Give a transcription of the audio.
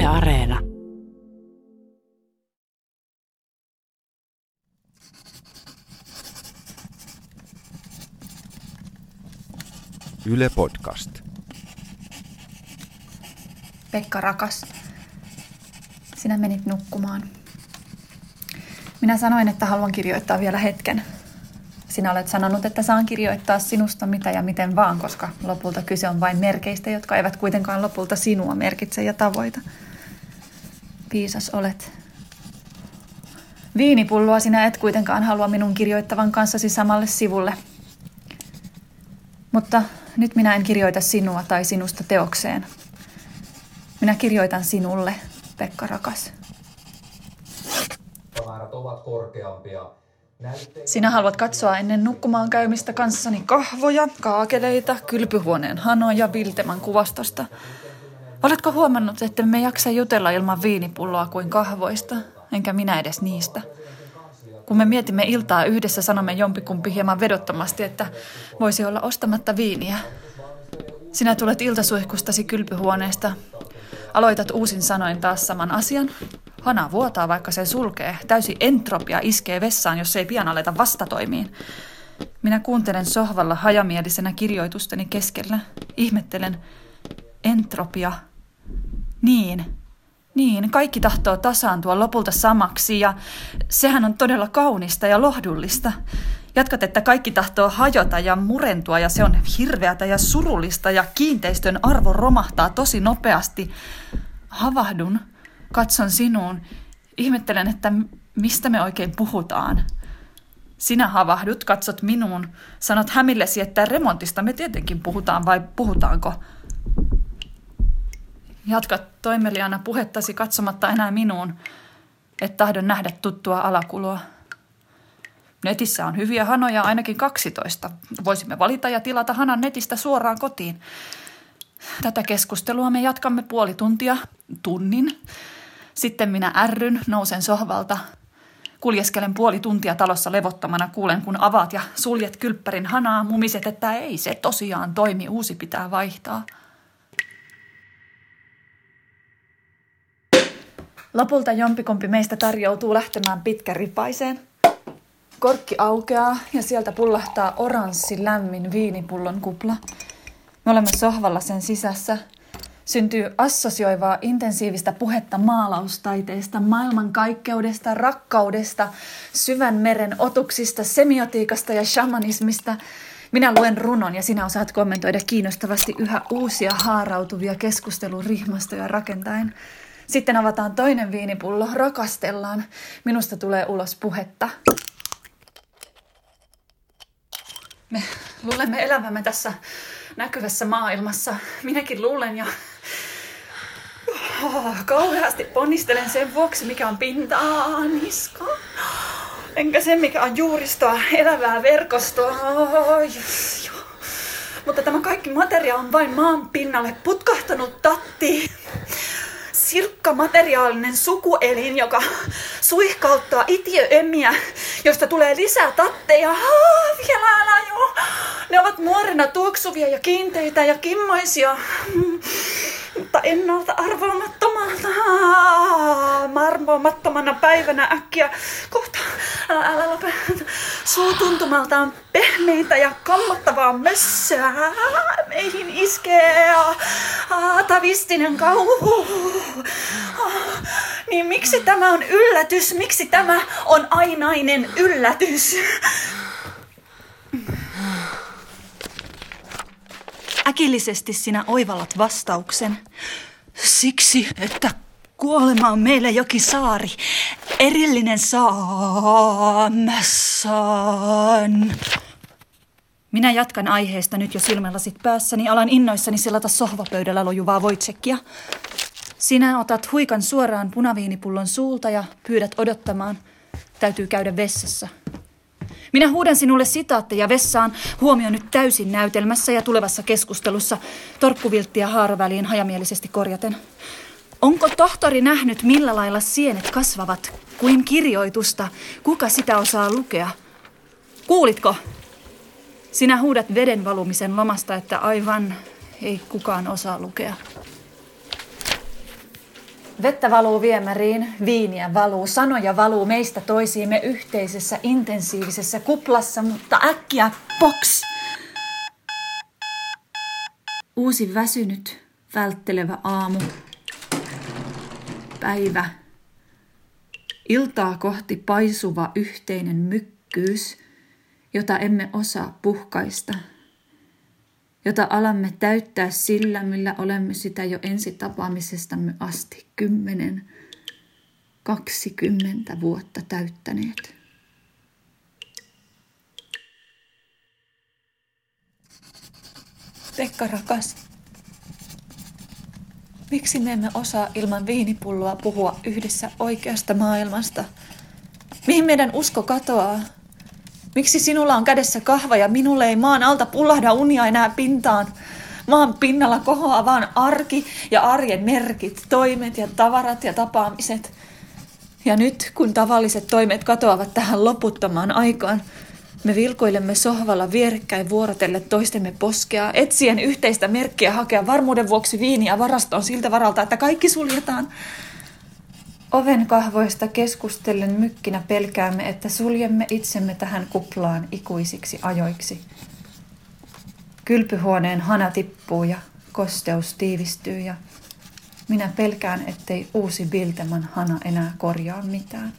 Yle Areena. Yle Podcast. Pekka rakas, sinä menit nukkumaan. Minä sanoin, että haluan kirjoittaa vielä hetken. Sinä olet sanonut, että saan kirjoittaa sinusta mitä ja miten vaan, koska lopulta kyse on vain merkeistä, jotka eivät kuitenkaan lopulta sinua merkitse ja tavoita. Viisas olet. Viinipulloa sinä et kuitenkaan halua minun kirjoittavan kanssasi samalle sivulle. Mutta nyt minä en kirjoita sinua tai sinusta teokseen. Minä kirjoitan sinulle, Pekka rakas. määrät ovat korkeampia. Sinä haluat katsoa ennen nukkumaan käymistä kanssani kahvoja, kaakeleita, kylpyhuoneen hanoja Vilteman kuvastosta. Oletko huomannut, että me jaksa jutella ilman viinipulloa kuin kahvoista, enkä minä edes niistä? Kun me mietimme iltaa yhdessä, sanomme jompikumpi hieman vedottomasti, että voisi olla ostamatta viiniä. Sinä tulet iltasuihkustasi kylpyhuoneesta. Aloitat uusin sanoin taas saman asian. Hana vuotaa, vaikka se sulkee. Täysi entropia iskee vessaan, jos ei pian aleta vastatoimiin. Minä kuuntelen sohvalla hajamielisenä kirjoitusteni keskellä. Ihmettelen. Entropia. Niin. Niin, kaikki tahtoo tasaantua lopulta samaksi ja sehän on todella kaunista ja lohdullista. Jatkat, että kaikki tahtoo hajota ja murentua ja se on hirveätä ja surullista ja kiinteistön arvo romahtaa tosi nopeasti. Havahdun, katson sinuun, ihmettelen, että mistä me oikein puhutaan. Sinä havahdut, katsot minuun, sanot hämillesi, että remontista me tietenkin puhutaan vai puhutaanko? Jatkat toimeliaana puhettasi katsomatta enää minuun, et tahdon nähdä tuttua alakuloa. Netissä on hyviä hanoja ainakin 12. Voisimme valita ja tilata hanan netistä suoraan kotiin. Tätä keskustelua me jatkamme puoli tuntia, tunnin. Sitten minä ärryn, nousen sohvalta. Kuljeskelen puoli tuntia talossa levottomana, kuulen kun avaat ja suljet kylppärin hanaa, mumiset, että ei se tosiaan toimi, uusi pitää vaihtaa. Lopulta jompikumpi meistä tarjoutuu lähtemään pitkäripaiseen. Korkki aukeaa ja sieltä pullahtaa oranssi lämmin viinipullon kupla. Me olemme sohvalla sen sisässä. Syntyy assosioivaa intensiivistä puhetta maalaustaiteesta, maailmankaikkeudesta, rakkaudesta, syvän meren otuksista, semiotiikasta ja shamanismista. Minä luen runon ja sinä osaat kommentoida kiinnostavasti yhä uusia haarautuvia keskustelurihmastoja rakentaen. Sitten avataan toinen viinipullo, rakastellaan. Minusta tulee ulos puhetta. Me luulemme elävämme tässä näkyvässä maailmassa. Minäkin luulen ja oh, kauheasti ponnistelen sen vuoksi, mikä on pintaa niska. Enkä sen, mikä on juuristoa, elävää verkostoa. Oh, yes. Mutta tämä kaikki materia on vain maan pinnalle putkahtanut tatti materiaalinen sukuelin, joka suihkauttaa itiöemiä, josta tulee lisää tatteja. Vielä älä jo. Ne ovat nuorena tuoksuvia ja kiinteitä ja kimmoisia. Mutta ennalta arvaamattomalta, marmoamattomana päivänä äkkiä kohta, älä, älä lopeta, suu tuntumaltaan pehmeitä ja kammottavaa mössöä meihin iskee atavistinen kauhu. Niin miksi tämä on yllätys? Miksi tämä on ainainen yllätys? Äkillisesti sinä oivallat vastauksen. Siksi, että kuolema on meille jokin saari. Erillinen saamessaan. Minä jatkan aiheesta nyt jo silmälasit päässäni. Alan innoissani selata sohvapöydällä lojuvaa voitsekkia. Sinä otat huikan suoraan punaviinipullon suulta ja pyydät odottamaan. Täytyy käydä vessassa. Minä huudan sinulle sitaatteja vessaan, huomio nyt täysin näytelmässä ja tulevassa keskustelussa, torkkuvilttiä haaraväliin hajamielisesti korjaten. Onko tohtori nähnyt, millä lailla sienet kasvavat, kuin kirjoitusta? Kuka sitä osaa lukea? Kuulitko? Sinä huudat veden valumisen lomasta, että aivan ei kukaan osaa lukea. Vettä valuu viemäriin, viiniä valuu, sanoja valuu meistä toisiimme yhteisessä intensiivisessä kuplassa, mutta äkkiä box! Uusi väsynyt, välttelevä aamu. Päivä. Iltaa kohti paisuva yhteinen mykkyys, jota emme osaa puhkaista – jota alamme täyttää sillä, millä olemme sitä jo ensi tapaamisestamme asti kymmenen, kaksikymmentä vuotta täyttäneet. Pekka rakas, miksi me emme osaa ilman viinipulloa puhua yhdessä oikeasta maailmasta? Mihin meidän usko katoaa? Miksi sinulla on kädessä kahva ja minulle ei maan alta pullahda unia enää pintaan? Maan pinnalla kohoaa vaan arki ja arjen merkit, toimet ja tavarat ja tapaamiset. Ja nyt, kun tavalliset toimet katoavat tähän loputtomaan aikaan, me vilkoilemme sohvalla vierekkäin vuorotelle toistemme poskea, etsien yhteistä merkkiä hakea varmuuden vuoksi viiniä varastoon siltä varalta, että kaikki suljetaan. Oven kahvoista keskustellen mykkinä pelkäämme, että suljemme itsemme tähän kuplaan ikuisiksi ajoiksi. Kylpyhuoneen hana tippuu ja kosteus tiivistyy ja minä pelkään, ettei uusi Bilteman hana enää korjaa mitään.